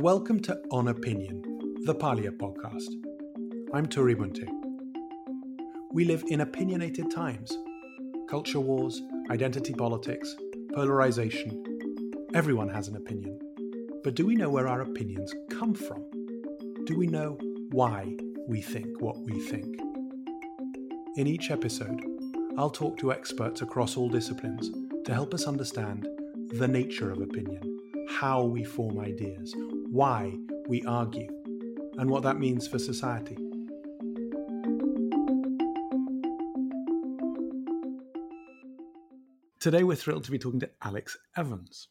and welcome to On Opinion, the Parlia podcast. I'm Turi Munthe. We live in opinionated times culture wars, identity politics, polarization. Everyone has an opinion. But do we know where our opinions come from? Do we know why we think what we think? In each episode, I'll talk to experts across all disciplines to help us understand the nature of opinion, how we form ideas, why we argue, and what that means for society. Today, we're thrilled to be talking to Alex Evans.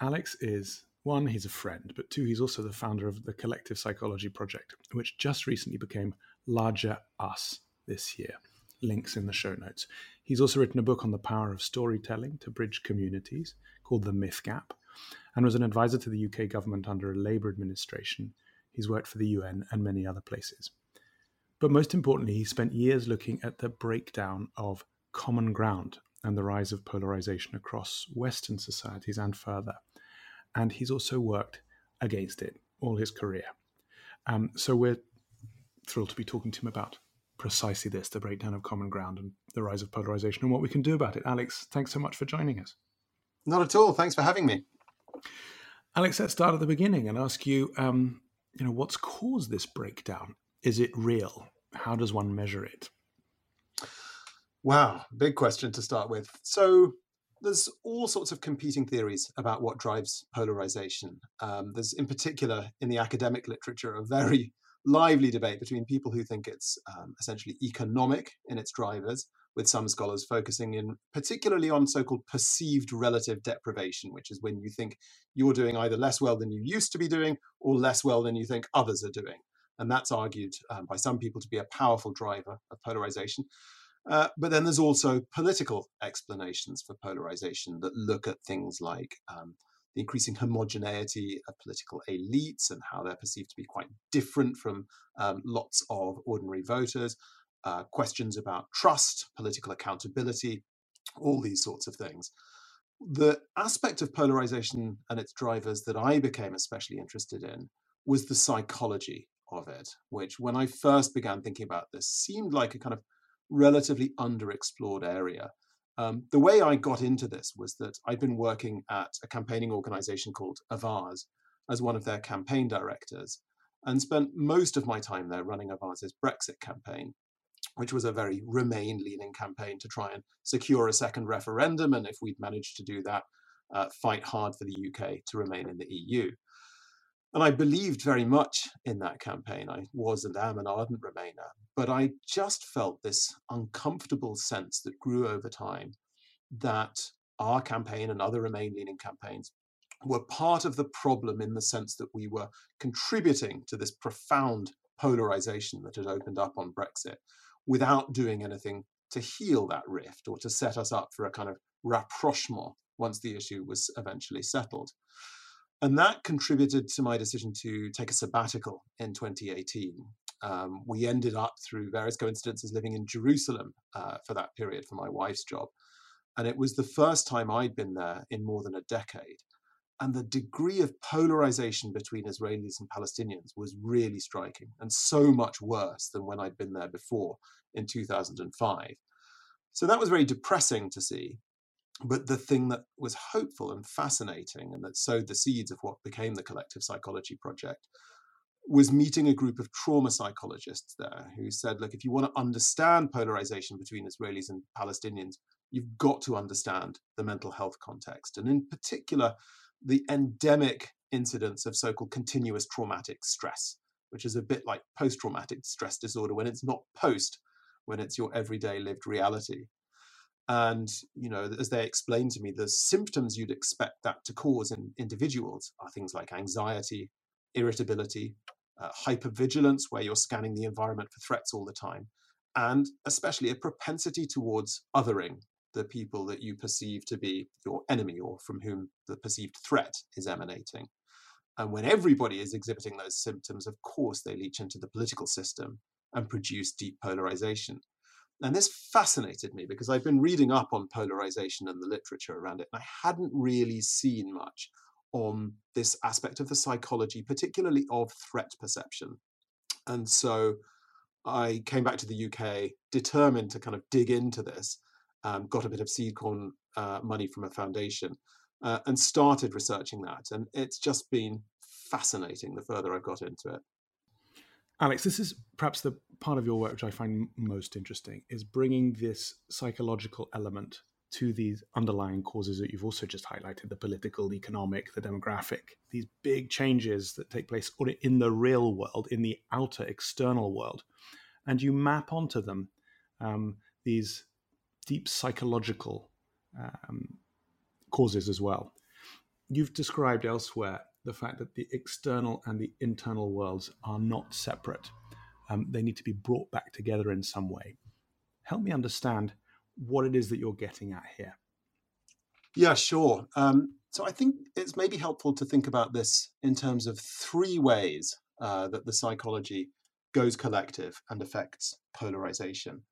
Alex is one, he's a friend, but two, he's also the founder of the Collective Psychology Project, which just recently became Larger Us this year. Links in the show notes. He's also written a book on the power of storytelling to bridge communities called The Myth Gap, and was an advisor to the UK government under a Labour administration. He's worked for the UN and many other places. But most importantly, he spent years looking at the breakdown of common ground and the rise of polarization across Western societies and further. And he's also worked against it all his career. Um, so we're thrilled to be talking to him about precisely this the breakdown of common ground and the rise of polarization and what we can do about it. Alex, thanks so much for joining us. Not at all. Thanks for having me. Alex, let's start at the beginning and ask you, um, you know, what's caused this breakdown? Is it real? How does one measure it? Wow, big question to start with. So there's all sorts of competing theories about what drives polarization. Um, there's, in particular, in the academic literature, a very lively debate between people who think it's um, essentially economic in its drivers, with some scholars focusing in particularly on so-called perceived relative deprivation, which is when you think you're doing either less well than you used to be doing or less well than you think others are doing. And that's argued um, by some people to be a powerful driver of polarization. Uh, but then there's also political explanations for polarization that look at things like um, the increasing homogeneity of political elites and how they're perceived to be quite different from um, lots of ordinary voters, uh, questions about trust, political accountability, all these sorts of things. The aspect of polarization and its drivers that I became especially interested in was the psychology of it, which, when I first began thinking about this, seemed like a kind of relatively underexplored area. Um, the way I got into this was that I'd been working at a campaigning organization called Avaaz as one of their campaign directors and spent most of my time there running Avaaz's Brexit campaign, which was a very Remain leaning campaign to try and secure a second referendum. And if we'd managed to do that, uh, fight hard for the UK to remain in the EU. And I believed very much in that campaign. I was and am an ardent Remainer. But I just felt this uncomfortable sense that grew over time that our campaign and other Remain leaning campaigns were part of the problem in the sense that we were contributing to this profound polarization that had opened up on Brexit without doing anything to heal that rift or to set us up for a kind of rapprochement once the issue was eventually settled. And that contributed to my decision to take a sabbatical in 2018. Um, we ended up, through various coincidences, living in Jerusalem uh, for that period for my wife's job. And it was the first time I'd been there in more than a decade. And the degree of polarization between Israelis and Palestinians was really striking and so much worse than when I'd been there before in 2005. So that was very depressing to see. But the thing that was hopeful and fascinating and that sowed the seeds of what became the Collective Psychology Project was meeting a group of trauma psychologists there who said, look, if you want to understand polarization between Israelis and Palestinians, you've got to understand the mental health context. And in particular, the endemic incidence of so called continuous traumatic stress, which is a bit like post traumatic stress disorder when it's not post, when it's your everyday lived reality. And, you know, as they explained to me, the symptoms you'd expect that to cause in individuals are things like anxiety, irritability, uh, hypervigilance, where you're scanning the environment for threats all the time, and especially a propensity towards othering the people that you perceive to be your enemy or from whom the perceived threat is emanating. And when everybody is exhibiting those symptoms, of course, they leach into the political system and produce deep polarization. And this fascinated me because I've been reading up on polarization and the literature around it, and I hadn't really seen much on this aspect of the psychology, particularly of threat perception. And so I came back to the UK determined to kind of dig into this, um, got a bit of seed corn uh, money from a foundation, uh, and started researching that. And it's just been fascinating the further I've got into it. Alex, this is perhaps the part of your work which I find most interesting is bringing this psychological element to these underlying causes that you've also just highlighted the political, the economic, the demographic, these big changes that take place in the real world, in the outer external world. And you map onto them um, these deep psychological um, causes as well. You've described elsewhere the fact that the external and the internal worlds are not separate. Um, they need to be brought back together in some way. Help me understand what it is that you're getting at here. Yeah, sure. Um, so I think it's maybe helpful to think about this in terms of three ways uh, that the psychology goes collective and affects polarization.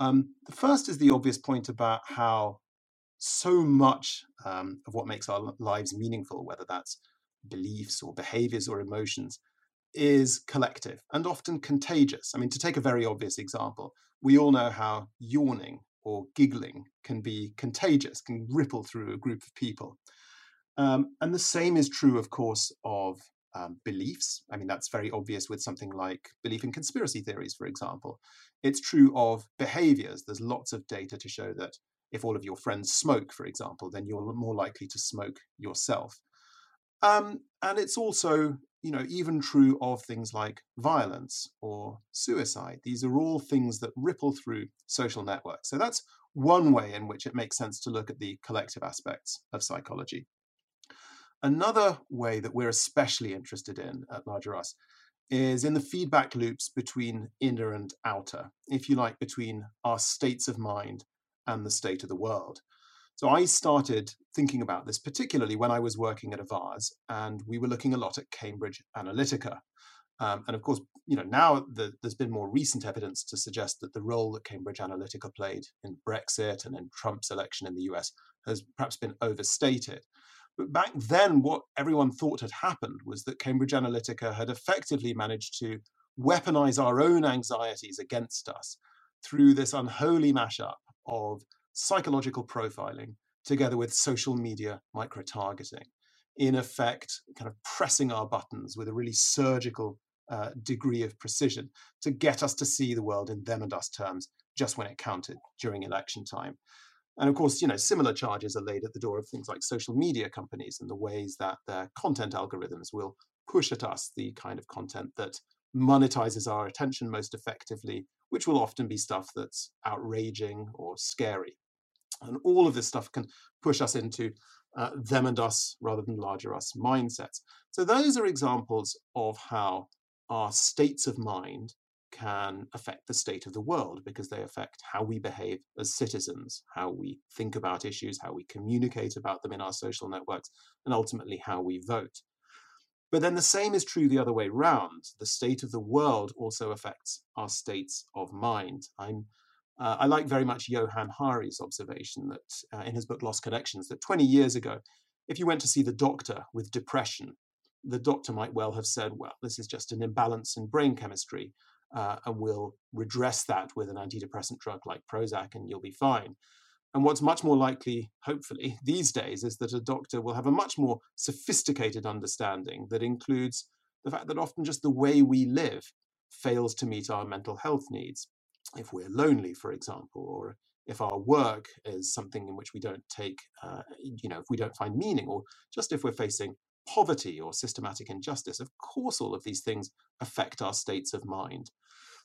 Um, the first is the obvious point about how so much um, of what makes our lives meaningful, whether that's beliefs or behaviors or emotions, is collective and often contagious. I mean, to take a very obvious example, we all know how yawning or giggling can be contagious, can ripple through a group of people. Um, and the same is true, of course, of um, beliefs. I mean, that's very obvious with something like belief in conspiracy theories, for example. It's true of behaviors. There's lots of data to show that if all of your friends smoke, for example, then you're more likely to smoke yourself. Um, and it's also, you know, even true of things like violence or suicide. These are all things that ripple through social networks. So that's one way in which it makes sense to look at the collective aspects of psychology. Another way that we're especially interested in at Larger Us is in the feedback loops between inner and outer, if you like, between our states of mind and the state of the world. So I started thinking about this particularly when I was working at Avaaz, and we were looking a lot at Cambridge Analytica. Um, and of course, you know, now the, there's been more recent evidence to suggest that the role that Cambridge Analytica played in Brexit and in Trump's election in the US has perhaps been overstated. But back then, what everyone thought had happened was that Cambridge Analytica had effectively managed to weaponize our own anxieties against us through this unholy mashup of psychological profiling together with social media micro targeting, in effect, kind of pressing our buttons with a really surgical uh, degree of precision to get us to see the world in them and us terms just when it counted during election time. And of course, you know, similar charges are laid at the door of things like social media companies and the ways that their content algorithms will push at us the kind of content that monetizes our attention most effectively, which will often be stuff that's outraging or scary. And all of this stuff can push us into uh, them and us rather than larger us mindsets. So, those are examples of how our states of mind can affect the state of the world because they affect how we behave as citizens, how we think about issues, how we communicate about them in our social networks, and ultimately how we vote. But then the same is true the other way round. The state of the world also affects our states of mind. I'm uh, I like very much Johann Hari's observation that uh, in his book Lost Connections that 20 years ago, if you went to see the doctor with depression, the doctor might well have said, well, this is just an imbalance in brain chemistry, uh, and we'll redress that with an antidepressant drug like Prozac, and you'll be fine. And what's much more likely, hopefully, these days is that a doctor will have a much more sophisticated understanding that includes the fact that often just the way we live fails to meet our mental health needs if we're lonely, for example, or if our work is something in which we don't take, uh, you know, if we don't find meaning, or just if we're facing poverty or systematic injustice, of course, all of these things affect our states of mind.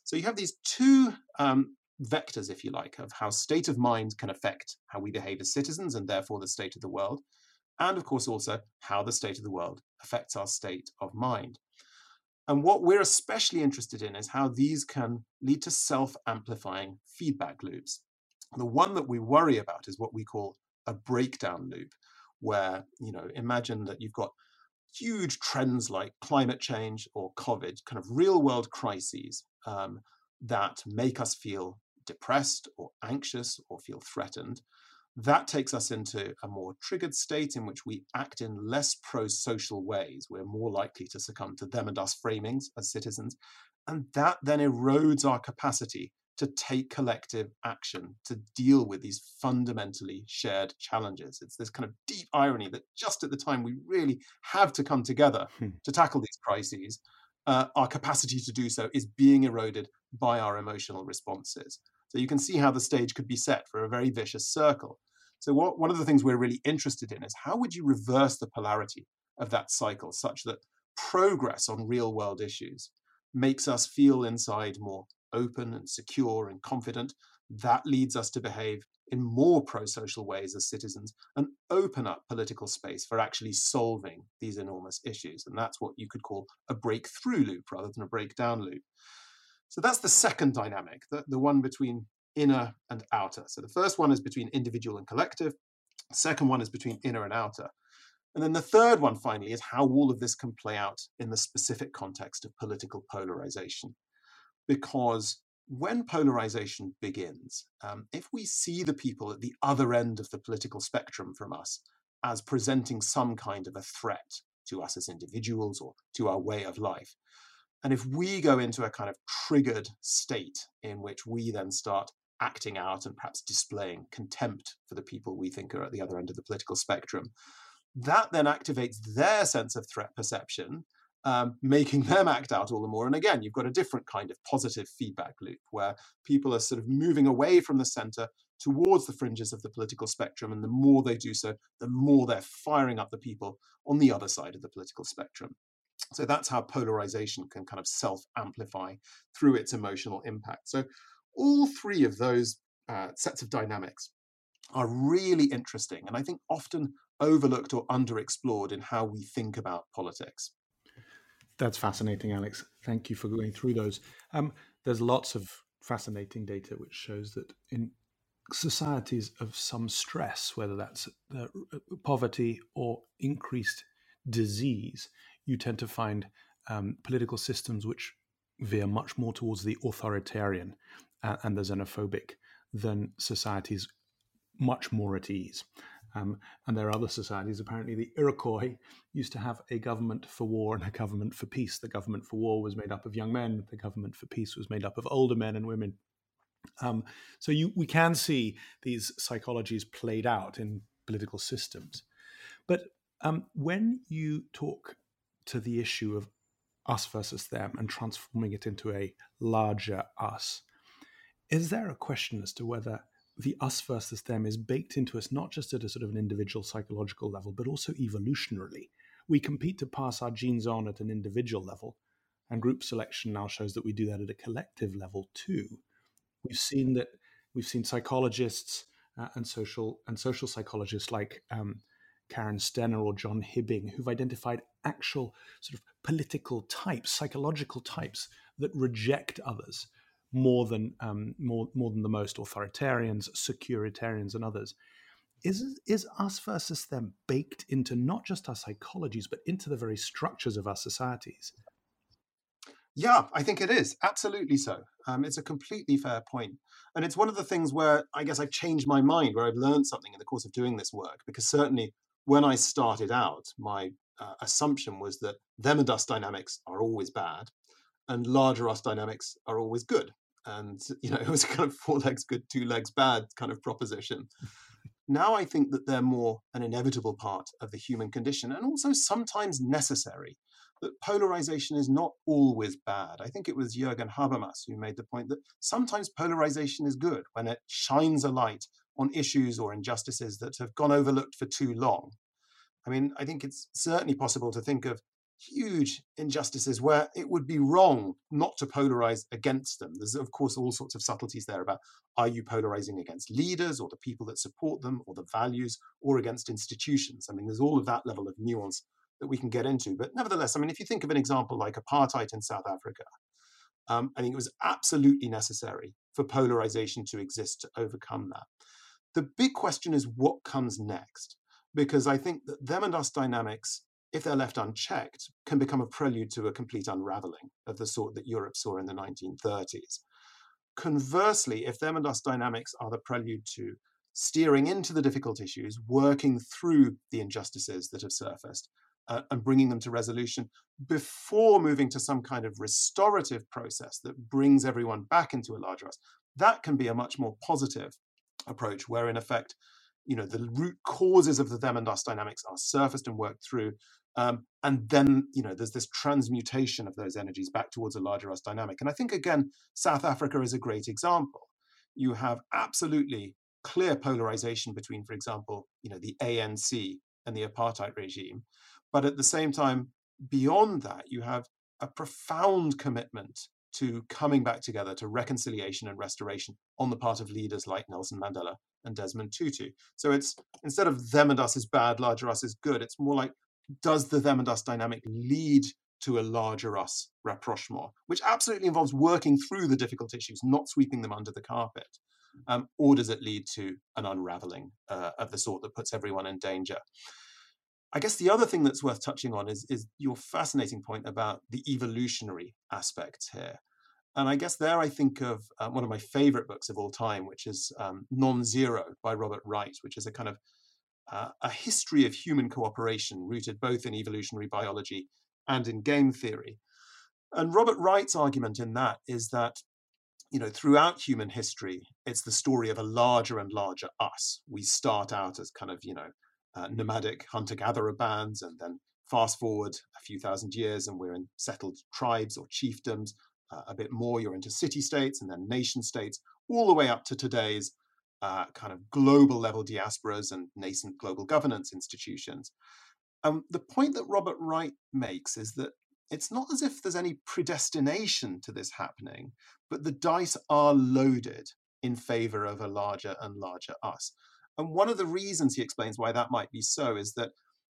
So you have these two um, vectors, if you like, of how state of mind can affect how we behave as citizens and therefore the state of the world. And of course, also how the state of the world affects our state of mind. And what we're especially interested in is how these can lead to self amplifying feedback loops. The one that we worry about is what we call a breakdown loop, where, you know, imagine that you've got huge trends like climate change or COVID, kind of real world crises um, that make us feel depressed or anxious or feel threatened. that takes us into a more triggered state in which we act in less pro social ways. We're more likely to succumb to them and us framings as citizens. And that then erodes our capacity to take collective action to deal with these fundamentally shared challenges. It's this kind of deep irony that just at the time we really have to come together hmm. to tackle these crises, uh, our capacity to do so is being eroded by our emotional responses. So you can see how the stage could be set for a very vicious circle. So what, one of the things we're really interested in is how would you reverse the polarity of that cycle such that progress on real world issues makes us feel inside more open and secure and confident, that leads us to behave in more pro social ways as citizens and open up political space for actually solving these enormous issues. And that's what you could call a breakthrough loop rather than a breakdown loop. So that's the second dynamic, the, the one between inner and outer. So the first one is between individual and collective, the second one is between inner and outer. And then the third one, finally, is how all of this can play out in the specific context of political polarization because when polarization begins, um, if we see the people at the other end of the political spectrum from us as presenting some kind of a threat to us as individuals or to our way of life, and if we go into a kind of triggered state in which we then start acting out and perhaps displaying contempt for the people we think are at the other end of the political spectrum, that then activates their sense of threat perception um, making them act out all the more. And again, you've got a different kind of positive feedback loop where people are sort of moving away from the center towards the fringes of the political spectrum. And the more they do so, the more they're firing up the people on the other side of the political spectrum. So that's how polarization can kind of self amplify through its emotional impact. So all three of those uh, sets of dynamics are really interesting and I think often overlooked or underexplored in how we think about politics. That's fascinating, Alex. Thank you for going through those. Um, there's lots of fascinating data which shows that in societies of some stress, whether that's uh, poverty or increased disease, you tend to find um, political systems which veer much more towards the authoritarian uh, and the xenophobic than societies much more at ease. Um, and there are other societies. Apparently, the Iroquois used to have a government for war and a government for peace. The government for war was made up of young men. The government for peace was made up of older men and women. Um, so you, we can see these psychologies played out in political systems. But um, when you talk to the issue of us versus them and transforming it into a larger us, is there a question as to whether the us versus them is baked into us not just at a sort of an individual psychological level, but also evolutionarily. We compete to pass our genes on at an individual level, and group selection now shows that we do that at a collective level too. We've seen that we've seen psychologists uh, and social and social psychologists like um, Karen Stenner or John Hibbing who've identified actual sort of political types, psychological types that reject others more than um, more more than the most authoritarians, securitarians, and others. Is is us versus them baked into not just our psychologies, but into the very structures of our societies? Yeah, I think it is absolutely so. Um, it's a completely fair point, and it's one of the things where I guess I've changed my mind, where I've learned something in the course of doing this work. Because certainly when I started out, my uh, assumption was that them and us dynamics are always bad, and larger us dynamics are always good and you know it was kind of four legs good two legs bad kind of proposition. Now i think that they're more an inevitable part of the human condition and also sometimes necessary that polarization is not always bad. I think it was jürgen habermas who made the point that sometimes polarization is good when it shines a light on issues or injustices that have gone overlooked for too long. I mean i think it's certainly possible to think of huge injustices where it would be wrong not to polarize against them. There's, of course, all sorts of subtleties there about are you polarizing against leaders or the people that support them or the values or against institutions? I mean, there's all of that level of nuance that we can get into. But nevertheless, I mean, if you think of an example like apartheid in South Africa, um, I think it was absolutely necessary for polarization to exist to overcome that. The big question is what comes next? Because I think that them and us dynamics if they're left unchecked, can become a prelude to a complete unraveling of the sort that Europe saw in the 1930s. Conversely, if them and us dynamics are the prelude to steering into the difficult issues, working through the injustices that have surfaced, uh, and bringing them to resolution before moving to some kind of restorative process that brings everyone back into a larger us. That can be a much more positive approach, where in effect, you know, the root causes of the them and us dynamics are surfaced and worked through. Um, and then, you know, there's this transmutation of those energies back towards a larger us dynamic. And I think, again, South Africa is a great example. You have absolutely clear polarization between, for example, you know, the ANC and the apartheid regime. But at the same time, beyond that, you have a profound commitment to coming back together to reconciliation and restoration on the part of leaders like Nelson Mandela and Desmond Tutu. So it's instead of them and us is bad, larger us is good, it's more like does the them and us dynamic lead to a larger us rapprochement, which absolutely involves working through the difficult issues, not sweeping them under the carpet? Um, or does it lead to an unraveling uh, of the sort that puts everyone in danger? I guess the other thing that's worth touching on is, is your fascinating point about the evolutionary aspects here. And I guess there I think of uh, one of my favorite books of all time, which is um, Non Zero by Robert Wright, which is a kind of uh, a history of human cooperation rooted both in evolutionary biology and in game theory. And Robert Wright's argument in that is that, you know, throughout human history, it's the story of a larger and larger us. We start out as kind of, you know, uh, nomadic hunter gatherer bands, and then fast forward a few thousand years, and we're in settled tribes or chiefdoms. Uh, a bit more, you're into city states and then nation states, all the way up to today's uh, kind of global level diasporas and nascent global governance institutions. Um, the point that Robert Wright makes is that it's not as if there's any predestination to this happening, but the dice are loaded in favor of a larger and larger us. And one of the reasons he explains why that might be so is that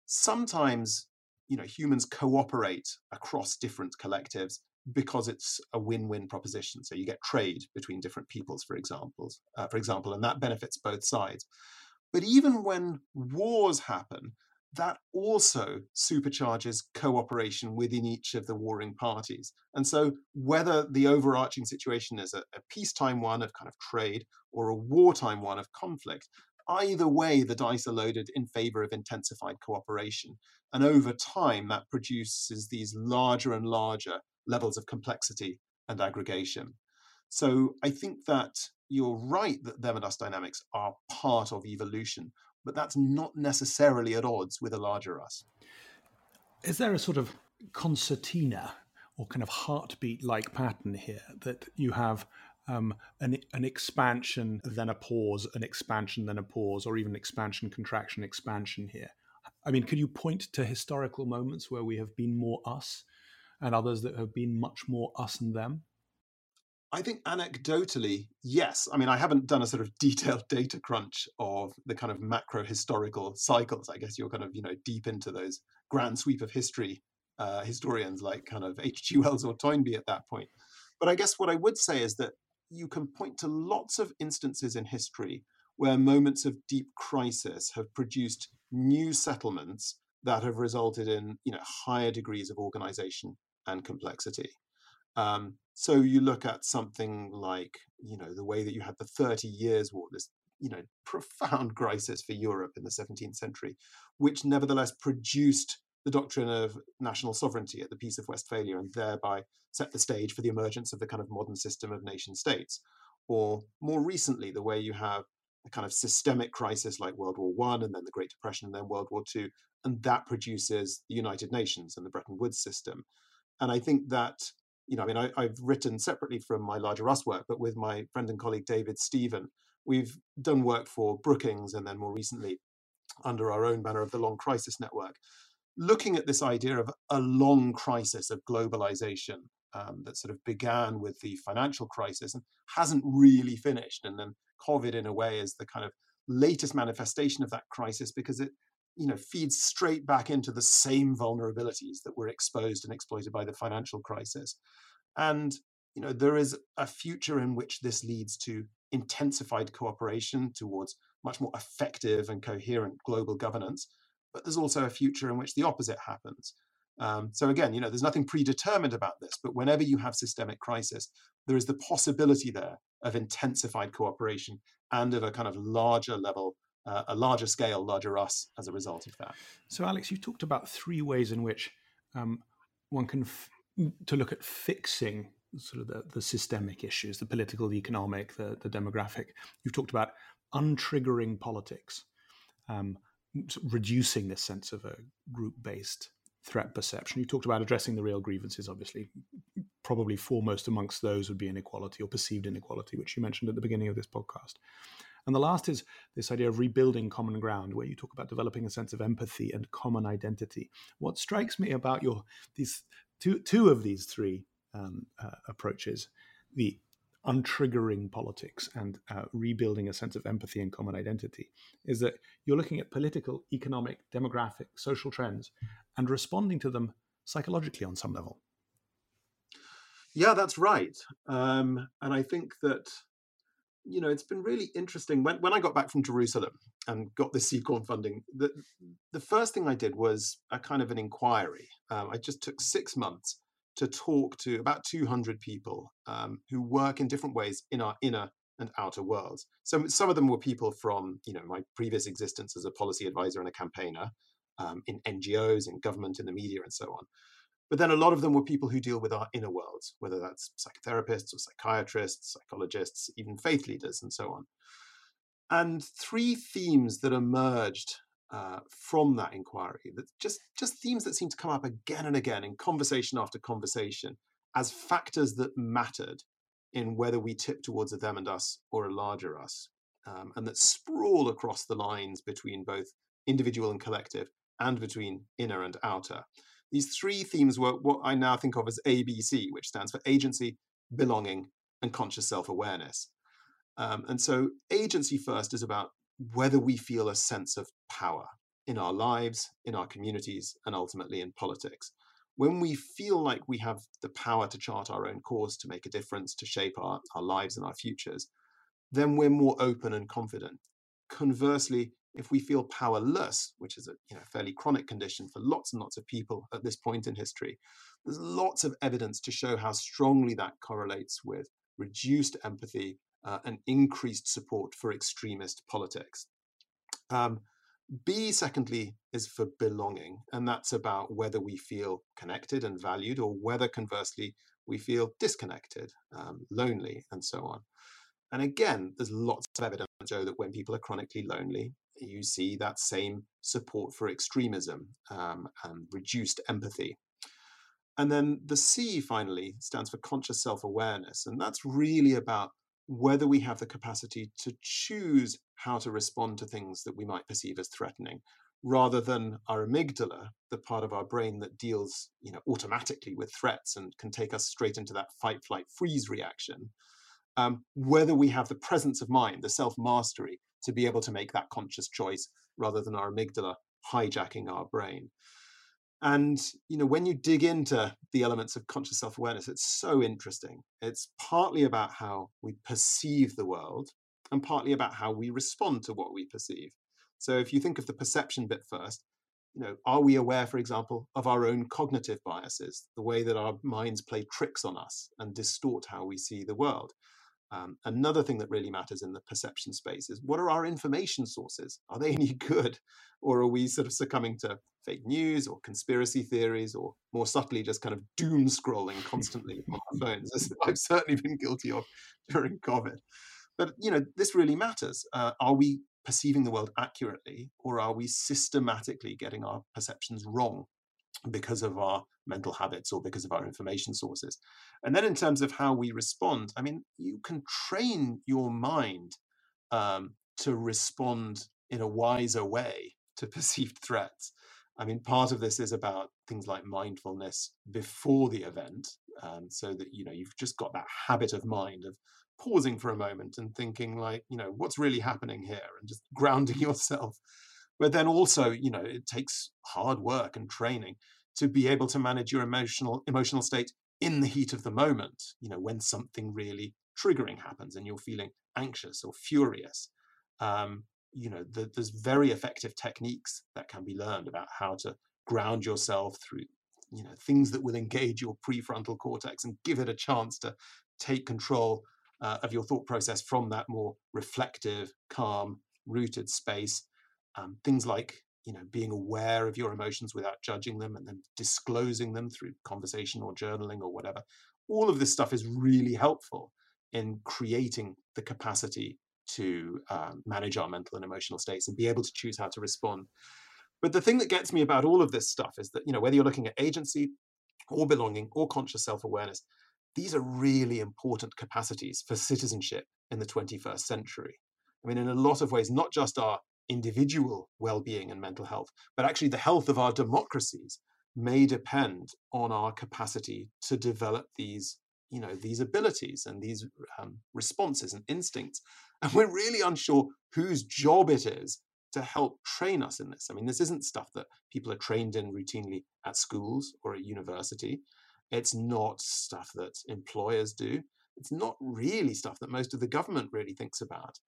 sometimes, you know, humans cooperate across different collectives because it's a win-win proposition. So you get trade between different peoples, for example, uh, for example, and that benefits both sides. But even when wars happen, that also supercharges cooperation within each of the warring parties. And so, whether the overarching situation is a, a, peacetime one of kind of trade or a wartime one of conflict, either way, the dice are loaded in favor of intensified cooperation. And over time, that produces these larger and larger levels of complexity and aggregation. So I think that you're right that them and us dynamics are part of evolution, but that's not necessarily at odds with a larger us. Is there a sort of concertina or kind of heartbeat like pattern here that you have um, an, an expansion, then a pause, an expansion, then a pause, or even expansion, contraction, expansion here? I mean, could you point to historical moments where we have been more us and others that have been much more us and them? I think anecdotally, yes. I mean, I haven't done a sort of detailed data crunch of the kind of macro historical cycles. I guess you're kind of, you know, deep into those grand sweep of history uh, historians like kind of H.G. Wells or Toynbee at that point. But I guess what I would say is that you can point to lots of instances in history where moments of deep crisis have produced new settlements that have resulted in you know higher degrees of organization and complexity. Um, so you look at something like you know the way that you had the Thirty Years' War, this you know profound crisis for Europe in the 17th century, which nevertheless produced the doctrine of national sovereignty at the Peace of Westphalia and thereby set the stage for the emergence of the kind of modern system of nation states. Or more recently, the way you have a kind of systemic crisis like World War One and then the Great Depression and then World War Two, and that produces the United Nations and the Bretton Woods system. And I think that, you know, I mean, I, have written separately from my larger us work, but with my friend and colleague David Steven, we've done work for Brookings and then more recently under our own banner of the Long Crisis Network, looking at this idea of a long crisis of globalization um, that sort of began with the financial crisis and hasn't really finished. And then COVID, in a way, is the kind of latest manifestation of that crisis because it you know feeds straight back into the same vulnerabilities that were exposed and exploited by the financial crisis. And you know there is a future in which this leads to intensified cooperation towards much more effective and coherent global governance but there's also a future in which the opposite happens. Um, so again you know there's nothing predetermined about this but whenever you have systemic crisis there is the possibility there of intensified cooperation and of a kind of larger level, uh, a larger scale, larger us as a result of that. So, Alex, you talked about three ways in which um, one can f- to look at fixing sort of the, the systemic issues, the political, the economic, the, the demographic. You've talked about untriggering politics, um, reducing this sense of a group-based threat perception. You talked about addressing the real grievances, obviously. Probably foremost amongst those would be inequality or perceived inequality, which you mentioned at the beginning of this podcast. And the last is this idea of rebuilding common ground, where you talk about developing a sense of empathy and common identity. What strikes me about your these two two of these three um, uh, approaches, the untriggering politics and uh, rebuilding a sense of empathy and common identity, is that you're looking at political, economic, demographic, social trends and responding to them psychologically on some level. Yeah, that's right. Um, and I think that you know, it's been really interesting. When, when I got back from Jerusalem and got the Seed-Corn funding, the, the first thing I did was a kind of an inquiry. Um, I just took six months to talk to about 200 people um, who work in different ways in our inner and outer worlds. So some of them were people from, you know, my previous existence as a policy advisor and a campaigner um, in NGOs, in government, in the media, and so on. But then a lot of them were people who deal with our inner worlds, whether that's psychotherapists or psychiatrists, psychologists, even faith leaders, and so on. And three themes that emerged uh, from that inquiry, that just, just themes that seem to come up again and again in conversation after conversation as factors that mattered in whether we tip towards a them and us or a larger us, um, and that sprawl across the lines between both individual and collective and between inner and outer. These three themes were what I now think of as ABC, which stands for agency, belonging, and conscious self awareness. Um, and so, agency first is about whether we feel a sense of power in our lives, in our communities, and ultimately in politics. When we feel like we have the power to chart our own course, to make a difference, to shape our, our lives and our futures, then we're more open and confident. Conversely, if we feel powerless, which is a you know, fairly chronic condition for lots and lots of people at this point in history, there's lots of evidence to show how strongly that correlates with reduced empathy uh, and increased support for extremist politics. Um, B, secondly, is for belonging, and that's about whether we feel connected and valued or whether, conversely, we feel disconnected, um, lonely, and so on. And again, there's lots of evidence show that when people are chronically lonely, you see that same support for extremism um, and reduced empathy. And then the C finally stands for conscious self awareness. And that's really about whether we have the capacity to choose how to respond to things that we might perceive as threatening, rather than our amygdala, the part of our brain that deals you know, automatically with threats and can take us straight into that fight, flight, freeze reaction. Um, whether we have the presence of mind, the self mastery, to be able to make that conscious choice rather than our amygdala hijacking our brain. And you know, when you dig into the elements of conscious self-awareness, it's so interesting. It's partly about how we perceive the world, and partly about how we respond to what we perceive. So if you think of the perception bit first, you know, are we aware, for example, of our own cognitive biases, the way that our minds play tricks on us and distort how we see the world? Um, another thing that really matters in the perception space is what are our information sources? Are they any good? Or are we sort of succumbing to fake news or conspiracy theories or more subtly just kind of doom scrolling constantly on our phones, as I've certainly been guilty of during COVID. But, you know, this really matters. Uh, are we perceiving the world accurately or are we systematically getting our perceptions wrong because of our mental habits or because of our information sources. And then, in terms of how we respond, I mean, you can train your mind um, to respond in a wiser way to perceived threats. I mean, part of this is about things like mindfulness before the event, um, so that you know you've just got that habit of mind of pausing for a moment and thinking, like, you know, what's really happening here, and just grounding yourself but then also, you know, it takes hard work and training to be able to manage your emotional emotional state in the heat of the moment, you know, when something really triggering happens and you're feeling anxious or furious. Um, you know, the, there's very effective techniques that can be learned about how to ground yourself through, you know, things that will engage your prefrontal cortex and give it a chance to take control uh, of your thought process from that more reflective, calm, rooted space. Um, things like you know being aware of your emotions without judging them and then disclosing them through conversation or journaling or whatever. All of this stuff is really helpful in creating the capacity to um, manage our mental and emotional states and be able to choose how to respond. But the thing that gets me about all of this stuff is that, you know, whether you're looking at agency or belonging or conscious self awareness, these are really important capacities for citizenship in the 21st century. I mean, in a lot of ways, not just our individual well being and mental health, but actually the health of our democracies may depend on our capacity to develop these you know these abilities and these um, responses and instincts. And we're really unsure whose job it is to help train us in this. I mean this isn't stuff that people are trained in routinely at schools or at university. It's not stuff that employers do. It's not really stuff that most of the government really thinks about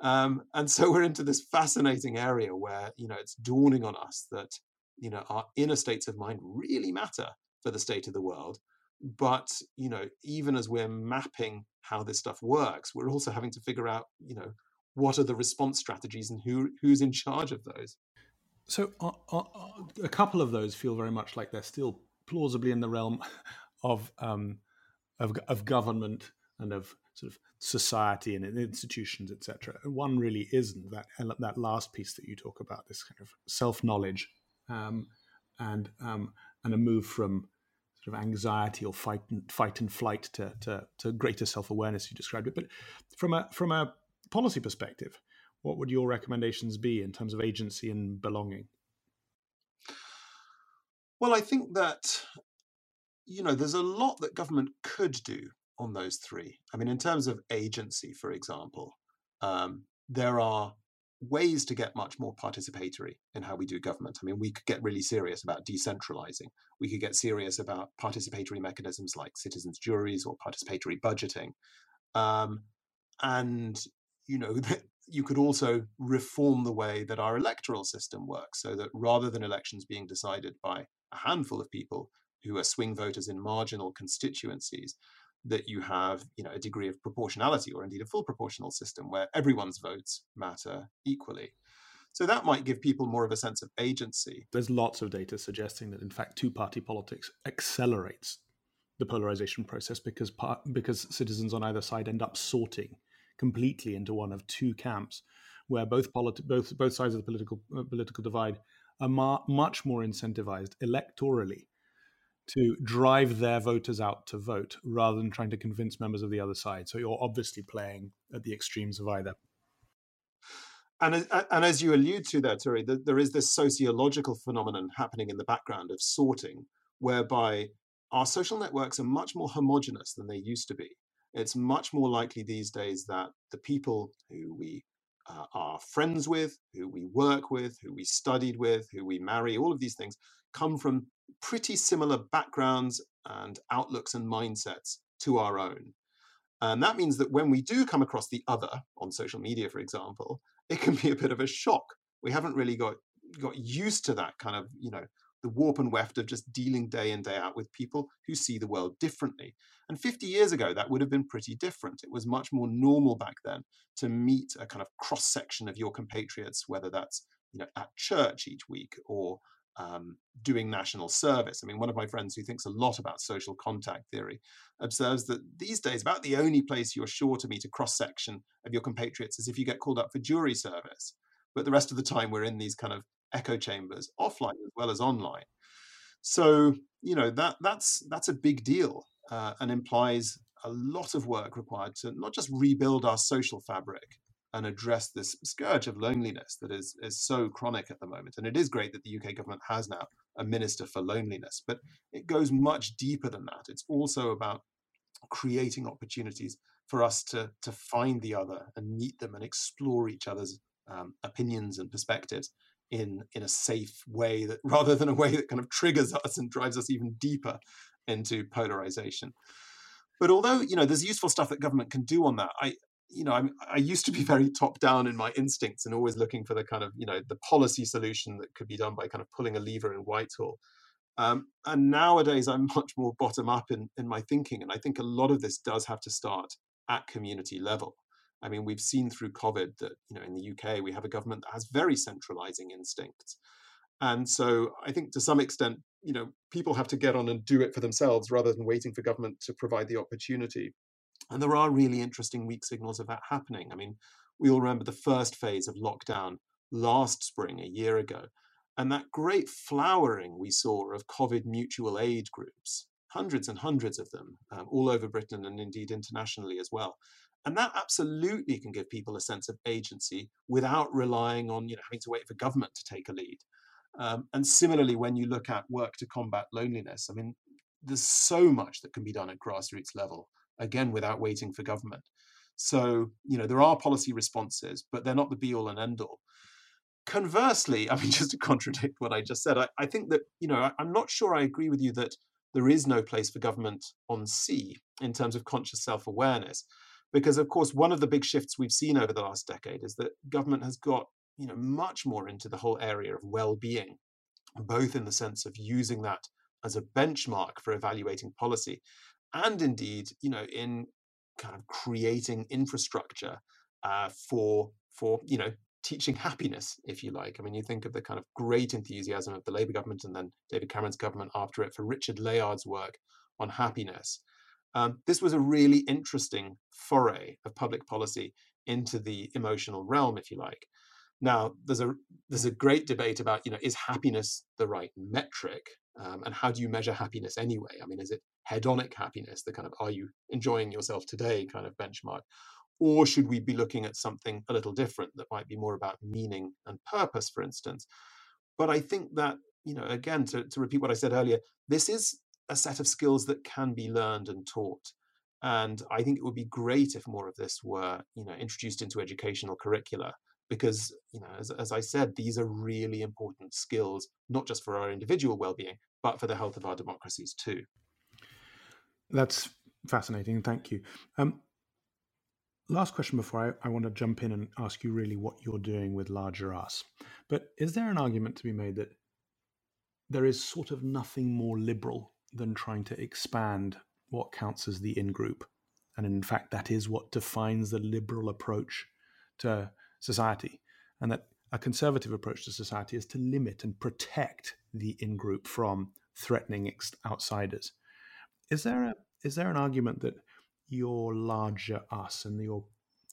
um, and so we're into this fascinating area where you know it's dawning on us that you know our inner states of mind really matter for the state of the world but you know even as we're mapping how this stuff works we're also having to figure out you know what are the response strategies and who who's in charge of those. So uh, uh, a couple of those feel very much like they're still plausibly in the realm of um, of, of government and of sort of society and institutions, etc. One really isn't that that last piece that you talk about, this kind of self knowledge, um, and um, and a move from sort of anxiety or fight and fight and flight to to, to greater self awareness. You described it, but from a from a policy perspective, what would your recommendations be in terms of agency and belonging? Well, I think that you know there's a lot that government could do on those three. I mean, in terms of agency, for example, um, there are ways to get much more participatory in how we do government. I mean, we could get really serious about decentralizing. We could get serious about participatory mechanisms like citizens' juries or participatory budgeting. Um, and, you know, you could also reform the way that our electoral system works so that rather than elections being decided by a handful of people who are swing voters in marginal constituencies, that you have you know a degree of proportionality or indeed a full proportional system where everyone's votes matter equally. So that might give people more of a sense of agency. There's lots of data suggesting that in fact two party politics accelerates the polarization process because because citizens on either side end up sorting completely into one of two camps where both politi- both both sides of the political uh, political divide are ma- much more incentivized electorally to drive their voters out to vote rather than trying to convince members of the other side. So you're obviously playing at the extremes of either. And, and as you allude to there, Turi, there is this sociological phenomenon happening in the background of sorting, whereby our social networks are much more homogenous than they used to be. It's much more likely these days that the people who we uh, are friends with, who we work with, who we studied with, who we marry, all of these things come from pretty similar backgrounds and outlooks and mindsets to our own. And that means that when we do come across the other on social media, for example, it can be a bit of a shock. We haven't really got got used to that kind of, you know, the warp and weft of just dealing day in, day out with people who see the world differently. And 50 years ago, that would have been pretty different. It was much more normal back then to meet a kind of cross section of your compatriots, whether that's you know at church each week or um, doing national service. I mean, one of my friends who thinks a lot about social contact theory observes that these days, about the only place you're sure to meet a cross section of your compatriots is if you get called up for jury service. But the rest of the time, we're in these kind of echo chambers, offline as well as online. So you know that that's that's a big deal uh, and implies a lot of work required to not just rebuild our social fabric, and address this scourge of loneliness that is, is so chronic at the moment. And it is great that the UK government has now a minister for loneliness, but it goes much deeper than that. It's also about creating opportunities for us to, to find the other and meet them and explore each other's um, opinions and perspectives in, in a safe way that rather than a way that kind of triggers us and drives us even deeper into polarization. But although you know there's useful stuff that government can do on that, I you know, I'm, i used to be very top down in my instincts and always looking for the kind of, you know, the policy solution that could be done by kind of pulling a lever in Whitehall. Um, and nowadays, I'm much more bottom up in, in my thinking. And I think a lot of this does have to start at community level. I mean, we've seen through COVID that, you know, in the UK, we have a government that has very centralizing instincts. And so I think to some extent, you know, people have to get on and do it for themselves rather than waiting for government to provide the opportunity. And there are really interesting weak signals of that happening. I mean, we all remember the first phase of lockdown last spring, a year ago, and that great flowering we saw of COVID mutual aid groups, hundreds and hundreds of them, um, all over Britain and indeed internationally as well. And that absolutely can give people a sense of agency without relying on you know, having to wait for government to take a lead. Um, and similarly, when you look at work to combat loneliness, I mean, there's so much that can be done at grassroots level, again, without waiting for government. So, you know, there are policy responses, but they're not the be all and end all. Conversely, I mean, just to contradict what I just said, I, I think that, you know, I, I'm not sure I agree with you that there is no place for government on C in terms of conscious self awareness. Because, of course, one of the big shifts we've seen over the last decade is that government has got you know, much more into the whole area of well-being, both in the sense of using that as a benchmark for evaluating policy, and indeed, you know, in kind of creating infrastructure uh, for for you know teaching happiness, if you like. I mean, you think of the kind of great enthusiasm of the Labour government and then David Cameron's government after it for Richard Layard's work on happiness. Um, this was a really interesting foray of public policy into the emotional realm, if you like. Now, there's a there's a great debate about you know is happiness the right metric, um, and how do you measure happiness anyway? I mean, is it hedonic happiness, the kind of are you enjoying yourself today kind of benchmark, or should we be looking at something a little different that might be more about meaning and purpose, for instance? But I think that you know again to, to repeat what I said earlier, this is a set of skills that can be learned and taught. And I think it would be great if more of this were, you know, introduced into educational curricula because you know as, as i said these are really important skills not just for our individual well-being but for the health of our democracies too that's fascinating. Thank you. Um, last question before I, I want to jump in and ask you really what you're doing with larger us but is there an argument to be made that there is sort of nothing more liberal than trying to expand what counts as the in group and in fact that is what defines the liberal approach to society, and that a conservative approach to society is to limit and protect the in group from threatening ex- outsiders. Is there a is there an argument that your larger us and your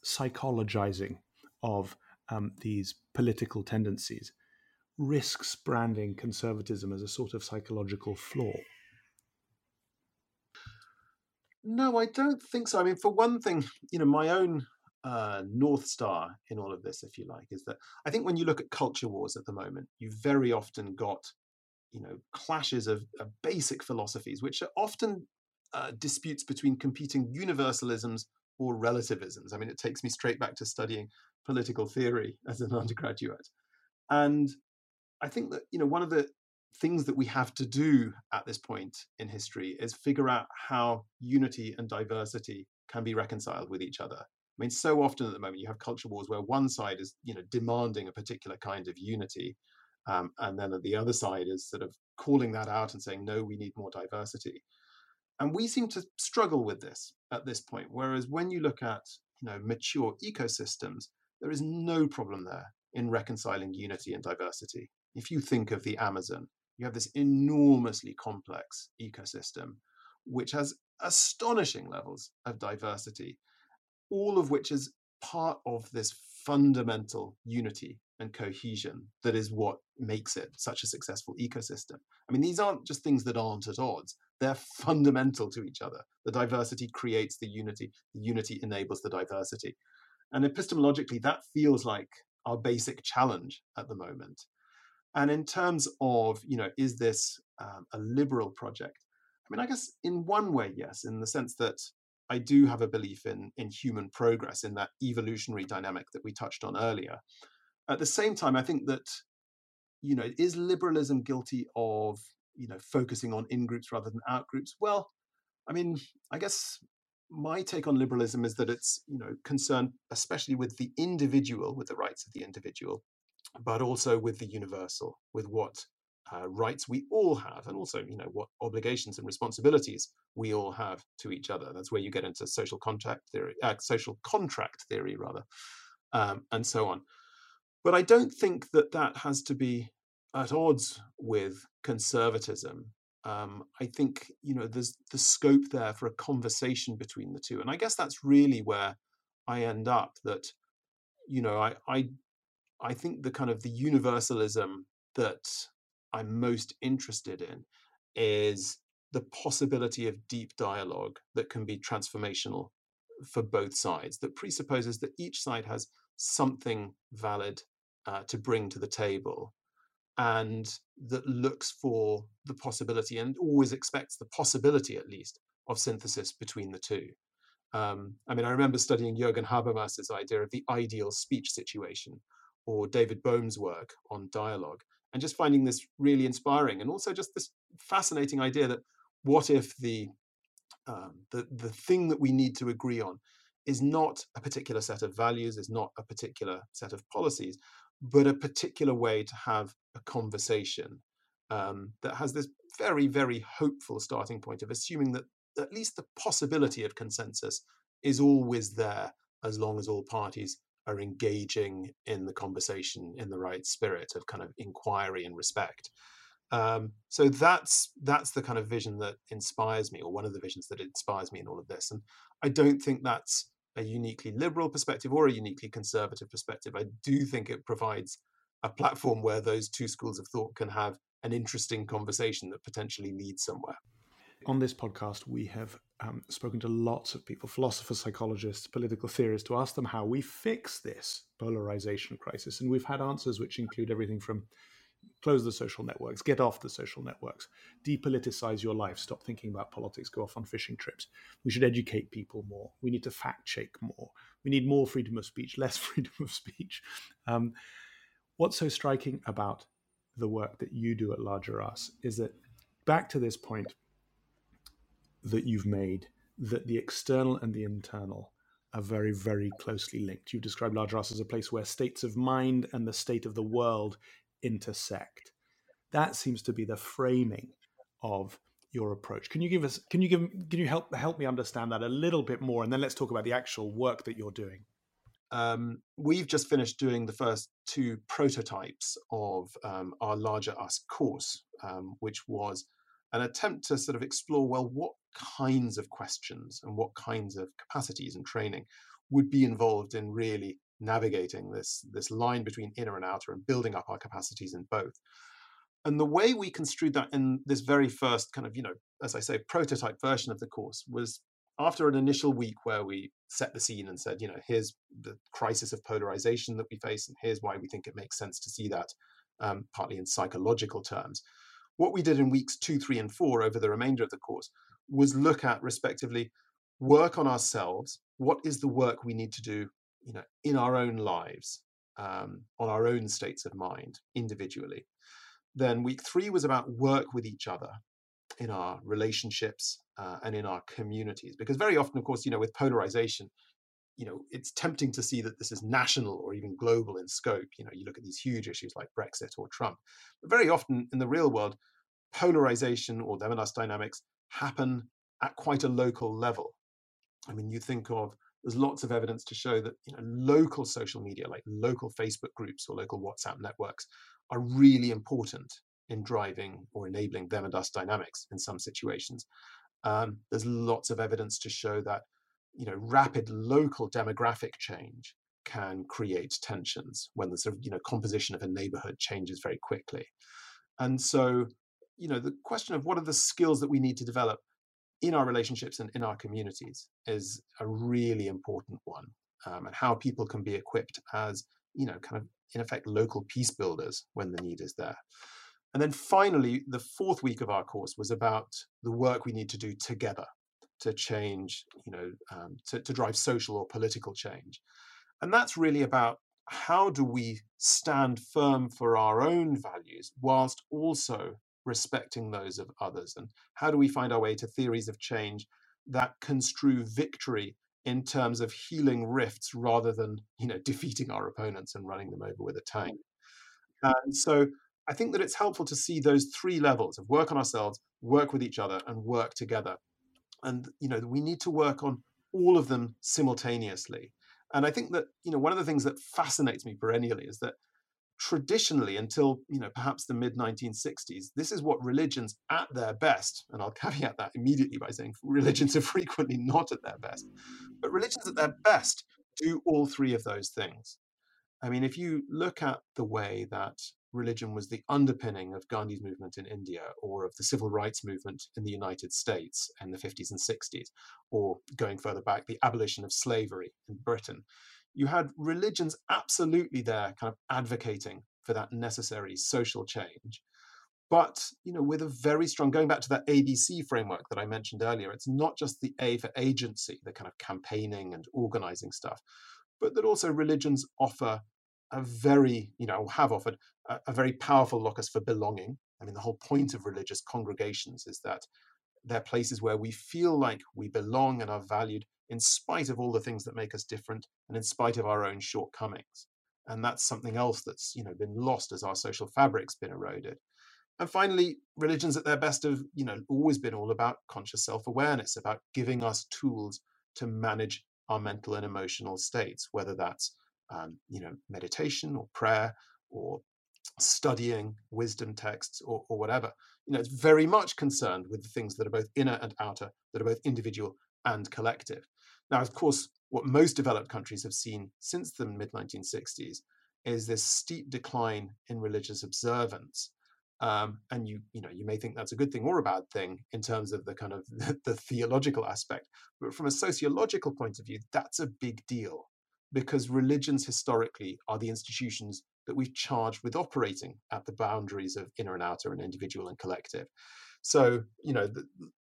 psychologizing of um, these political tendencies risks branding conservatism as a sort of psychological flaw? No, I don't think so. I mean, for one thing, you know, my own uh, north star in all of this, if you like, is that I think when you look at culture wars at the moment, you've very often got, you know, clashes of, of basic philosophies, which are often uh, disputes between competing universalisms or relativisms. I mean, it takes me straight back to studying political theory as an undergraduate, and I think that you know one of the things that we have to do at this point in history is figure out how unity and diversity can be reconciled with each other I mean, so often at the moment you have culture wars where one side is, you know, demanding a particular kind of unity, um, and then the other side is sort of calling that out and saying, no, we need more diversity. And we seem to struggle with this at this point. Whereas when you look at, you know, mature ecosystems, there is no problem there in reconciling unity and diversity. If you think of the Amazon, you have this enormously complex ecosystem, which has astonishing levels of diversity all of which is part of this fundamental unity and cohesion that is what makes it such a successful ecosystem. I mean, these aren't just things that aren't at odds, they're fundamental to each other. The diversity creates the unity, the unity enables the diversity. And epistemologically, that feels like our basic challenge at the moment. And in terms of, you know, is this um, a liberal project? I mean, I guess in one way, yes, in the sense that I do have a belief in, in human progress, in that evolutionary dynamic that we touched on earlier. At the same time, I think that, you know, is liberalism guilty of, you know, focusing on in groups rather than out groups? Well, I mean, I guess my take on liberalism is that it's, you know, concerned especially with the individual, with the rights of the individual, but also with the universal, with what uh, rights we all have, and also, you know, what obligations and responsibilities we all have to each other. That's where you get into social contract theory, uh, social contract theory, rather, um, and so on. But I don't think that that has to be at odds with conservatism. Um, I think you know there's the scope there for a conversation between the two, and I guess that's really where I end up. That you know I I I think the kind of the universalism that I'm most interested in is the possibility of deep dialogue that can be transformational for both sides, that presupposes that each side has something valid uh, to bring to the table and that looks for the possibility and always expects the possibility, at least, of synthesis between the two. Um, I mean, I remember studying Jürgen Habermas's idea of the ideal speech situation, or David Bohm's work on dialogue, and just finding this really inspiring, and also just this fascinating idea that what if the um, the the thing that we need to agree on is not a particular set of values, is not a particular set of policies, but a particular way to have a conversation um, that has this very, very hopeful starting point of assuming that at least the possibility of consensus is always there as long as all parties are engaging in the conversation in the right spirit of kind of inquiry and respect. Um, so that's that's the kind of vision that inspires me, or one of the visions that inspires me in all of this. And I don't think that's a uniquely liberal perspective or a uniquely conservative perspective. I do think it provides a platform where those two schools of thought can have an interesting conversation that potentially leads somewhere. On this podcast, we have um, spoken to lots of people, philosophers, psychologists, political theorists, to ask them how we fix this polarization crisis. And we've had answers which include everything from close the social networks, get off the social networks, depoliticize your life, stop thinking about politics, go off on fishing trips. We should educate people more. We need to fact check more. We need more freedom of speech, less freedom of speech. Um, what's so striking about the work that you do at Larger Us is that back to this point that you've made, that the external and the internal are very, very closely linked. You've described Larger Us as a place where states of mind and the state of the world intersect. That seems to be the framing of your approach. Can you give us? Can you give? Can you help help me understand that a little bit more, and then let's talk about the actual work that you're doing. Um, we've just finished doing the first two prototypes of um, our larger us course, um, which was an attempt to sort of explore well what kinds of questions and what kinds of capacities and training would be involved in really navigating this, this line between inner and outer and building up our capacities in both. And the way we construed that in this very first kind of, you know, as I say, prototype version of the course was after an initial week where we set the scene and said, you know, here's the crisis of polarization that we face, and here's why we think it makes sense to see that, um, partly in psychological terms. What we did in weeks two, three, and four over the remainder of the course was look at, respectively, work on ourselves. What is the work we need to do you know, in our own lives, um, on our own states of mind individually. Then week three was about work with each other in our relationships uh, and in our communities. Because very often, of course, you know, with polarization, you know, it's tempting to see that this is national or even global in scope. You know, you look at these huge issues like Brexit or Trump. But very often in the real world, polarization or Demodas dynamics happen at quite a local level. I mean, you think of there's lots of evidence to show that you know, local social media, like local Facebook groups or local WhatsApp networks, are really important in driving or enabling them and us dynamics in some situations. Um, there's lots of evidence to show that you know rapid local demographic change can create tensions when the sort of you know composition of a neighborhood changes very quickly. And so, you know, the question of what are the skills that we need to develop in our relationships and in our communities is a really important one um, and how people can be equipped as you know kind of in effect local peace builders when the need is there. And then finally the fourth week of our course was about the work we need to do together to change you know um, to, to drive social or political change. And that's really about how do we stand firm for our own values whilst also respecting those of others? And how do we find our way to theories of change that construe victory in terms of healing rifts rather than you know defeating our opponents and running them over with a tank? And so I think that it's helpful to see those three levels of work on ourselves, work with each other, and work together. And you know, we need to work on all of them simultaneously. And I think that you know one of the things that fascinates me perennially is that traditionally until you know perhaps the mid 1960s this is what religions at their best and i'll caveat that immediately by saying religions are frequently not at their best but religions at their best do all three of those things. I mean if you look at the way that religion was the underpinning of gandhi's movement in india or of the civil rights movement in the united states in the 50s and 60s or going further back the abolition of slavery in britain you had religions absolutely there kind of advocating for that necessary social change but you know with a very strong going back to that abc framework that i mentioned earlier it's not just the a for agency the kind of campaigning and organizing stuff but that also religions offer a very you know have offered a, a very powerful locus for belonging. I mean the whole point of religious congregations is that they're places where we feel like we belong and are valued in spite of all the things that make us different and in spite of our own shortcomings. And that's something else that's you know been lost as our social fabric's been eroded. And finally, religions at their best have you know always been all about conscious self-awareness, about giving us tools to manage our mental and emotional states, whether that's um, you know meditation or prayer or studying wisdom texts or, or whatever. You know, it's very much concerned with the things that are both inner and outer, that are both individual and collective. Now, of course, what most developed countries have seen since the mid 1960s is this steep decline in religious observance. Um, and you, you know, you may think that's a good thing or a bad thing in terms of the kind of the, the theological aspect, but from a sociological point of view, that's a big deal because religions historically are the institutions that we've charged with operating at the boundaries of inner and outer and individual and collective. So, you know, the,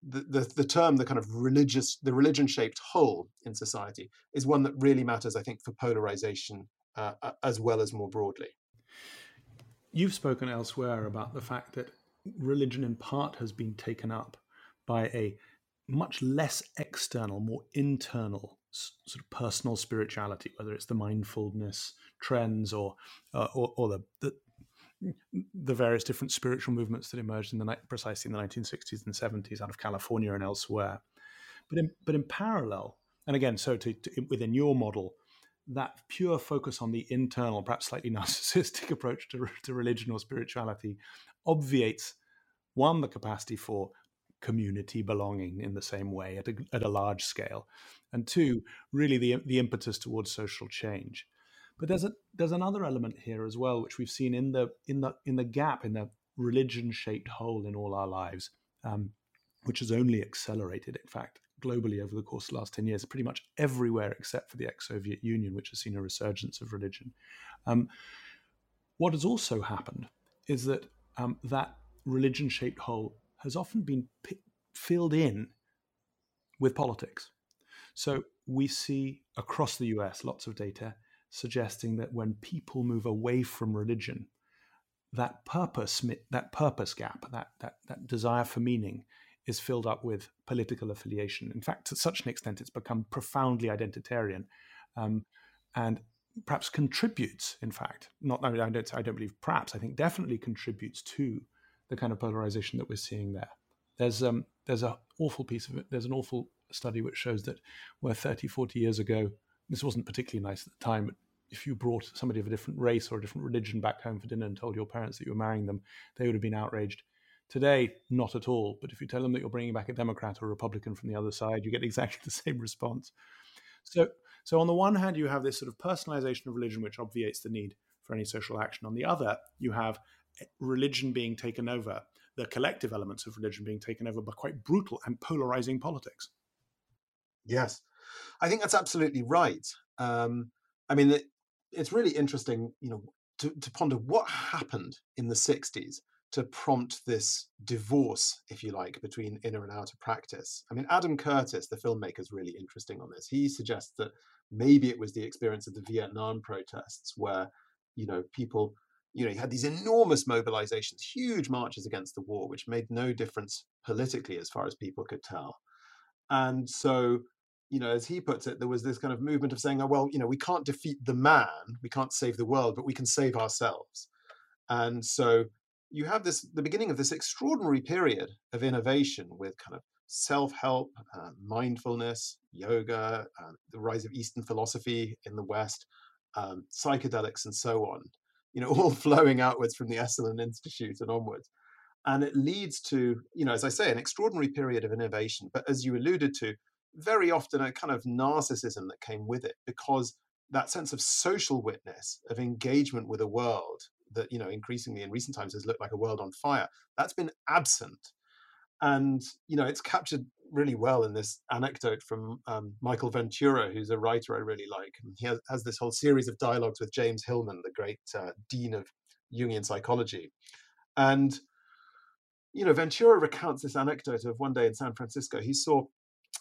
the, the, term, the kind of religious, the religion shaped whole in society is one that really matters, I think, for polarization uh, as well as more broadly. You've spoken elsewhere about the fact that religion in part has been taken up by a much less external, more internal sort of personal spirituality, whether it's the mindfulness trends or uh, or, or the, the, the various different spiritual movements that emerged in the precisely in the 1960s and 70s out of California and elsewhere. But in, but in parallel, and again, so to, to, within your model, that pure focus on the internal, perhaps slightly narcissistic approach to, to religion or spirituality obviates one the capacity for community belonging in the same way at a, at a large scale, and two, really the the impetus towards social change. But there's a there's another element here as well, which we've seen in the in the in the gap in the religion shaped hole in all our lives, um, which has only accelerated. In fact, globally over the course of the last ten years, pretty much everywhere except for the ex-Soviet Union, which has seen a resurgence of religion. Um, what has also happened is that um, that religion shaped hole has often been p- filled in with politics. So we see across the US lots of data suggesting that when people move away from religion, that purpose, that purpose gap, that, that, that desire for meaning is filled up with political affiliation. In fact, to such an extent, it's become profoundly identitarian um, and perhaps contributes, in fact, not, I, don't, I don't believe perhaps, I think definitely contributes to the kind of polarization that we're seeing there. There's, um, there's an awful piece of it, there's an awful study which shows that where 30, 40 years ago, this wasn't particularly nice at the time, but if you brought somebody of a different race or a different religion back home for dinner and told your parents that you were marrying them, they would have been outraged. Today, not at all. But if you tell them that you're bringing back a Democrat or a Republican from the other side, you get exactly the same response. So, so on the one hand, you have this sort of personalization of religion, which obviates the need for any social action. On the other, you have religion being taken over, the collective elements of religion being taken over by quite brutal and polarizing politics. Yes, I think that's absolutely right. Um, I mean, it's really interesting, you know, to, to ponder what happened in the 60s to prompt this divorce, if you like, between inner and outer practice. I mean, Adam Curtis, the filmmaker, is really interesting on this. He suggests that maybe it was the experience of the Vietnam protests where, you know, people, you know, you had these enormous mobilizations, huge marches against the war, which made no difference politically as far as people could tell. And so you know, as he puts it, there was this kind of movement of saying, oh, well, you know, we can't defeat the man, we can't save the world, but we can save ourselves. And so you have this the beginning of this extraordinary period of innovation with kind of self-help, uh, mindfulness, yoga, uh, the rise of Eastern philosophy in the West, um, psychedelics, and so on. You know, all flowing outwards from the Esalen Institute and onwards. And it leads to, you know, as I say, an extraordinary period of innovation. But as you alluded to, very often a kind of narcissism that came with it because that sense of social witness, of engagement with a world that, you know, increasingly in recent times has looked like a world on fire, that's been absent. And, you know, it's captured really well in this anecdote from um, Michael Ventura, who's a writer I really like. He has, has, this whole series of dialogues with James Hillman, the great uh, dean of Jungian psychology. And you know, Ventura recounts this anecdote of one day in San Francisco, he saw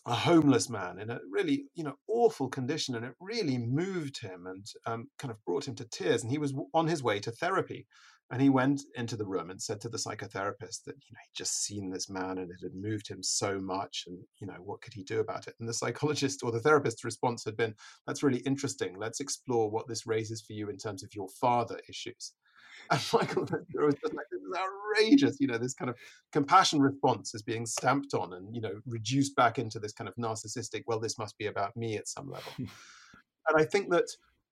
a homeless man in a really, you know, awful condition, and it really moved him and um, kind of brought him to tears. And he was on his way to therapy, and he went into the room and said to the psychotherapist that you know he'd just seen this man and it had moved him so much, and you know what could he do about it? And the psychologist or the therapist's response had been, "That's really interesting. Let's explore what this raises for you in terms of your father issues." And Michael Ventura was just like, this is outrageous. You know, this kind of compassion response is being stamped on and, you know, reduced back into this kind of narcissistic, well, this must be about me at some level. and I think that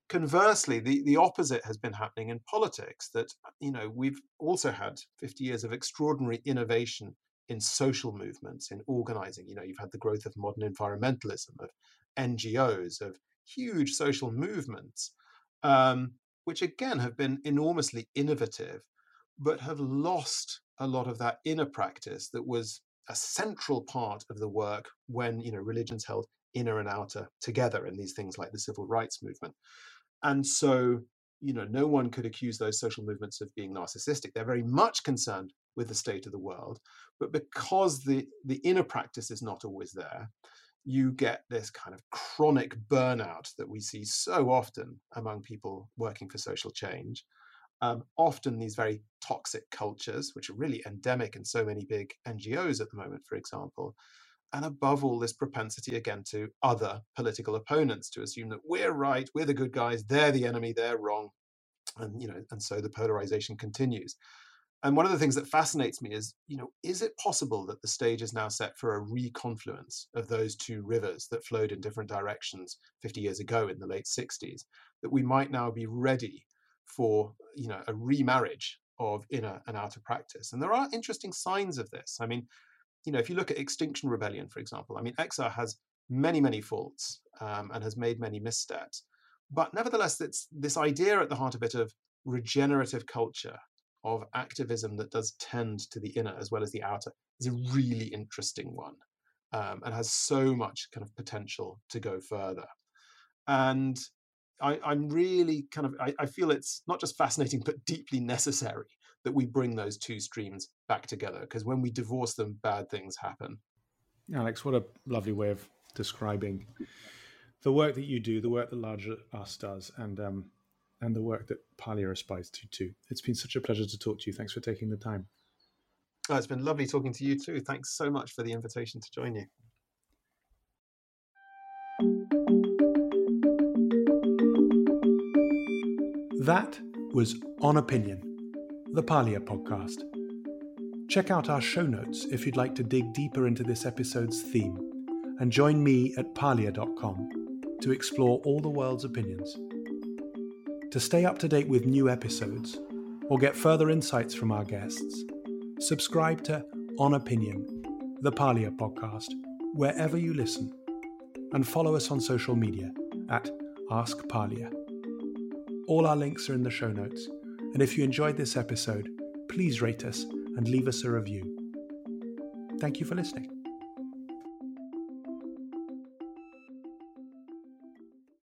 conversely, the, the opposite has been happening in politics that, you know, we've also had 50 years of extraordinary innovation in social movements, in organizing. You know, you've had the growth of modern environmentalism, of NGOs, of huge social movements. Um, which again have been enormously innovative, but have lost a lot of that inner practice that was a central part of the work when you know religions held inner and outer together in these things like the civil rights movement. And so, you know, no one could accuse those social movements of being narcissistic. They're very much concerned with the state of the world, but because the the inner practice is not always there, you get this kind of chronic burnout that we see so often among people working for social change. Um, often these very toxic cultures, which are really endemic in so many big NGOs at the moment, for example. And above all, this propensity again to other political opponents to assume that we're right, we're the good guys, they're the enemy, they're wrong. And you know, and so the polarization continues. And one of the things that fascinates me is, you know, is it possible that the stage is now set for a reconfluence of those two rivers that flowed in different directions 50 years ago in the late 60s? That we might now be ready for, you know, a remarriage of inner and outer practice. And there are interesting signs of this. I mean, you know, if you look at Extinction Rebellion, for example, I mean, XR has many, many faults um, and has made many missteps. But nevertheless, it's this idea at the heart of it of regenerative culture of activism that does tend to the inner as well as the outer is a really interesting one um, and has so much kind of potential to go further. And I, am really kind of, I, I feel it's not just fascinating, but deeply necessary that we bring those two streams back together because when we divorce them, bad things happen. Alex, what a lovely way of describing the work that you do, the work that Larger Us does, and um, and the work that Parlia aspires to too. It's been such a pleasure to talk to you. Thanks for taking the time. Oh, it's been lovely talking to you too. Thanks so much for the invitation to join you. That was On Opinion, the Parlia podcast. Check out our show notes if you'd like to dig deeper into this episode's theme, and join me at parlia.com to explore all the world's opinions. To stay up to date with new episodes or get further insights from our guests, subscribe to On Opinion, the Parlia podcast, wherever you listen, and follow us on social media at Ask Parlia. All our links are in the show notes, and if you enjoyed this episode, please rate us and leave us a review. Thank you for listening.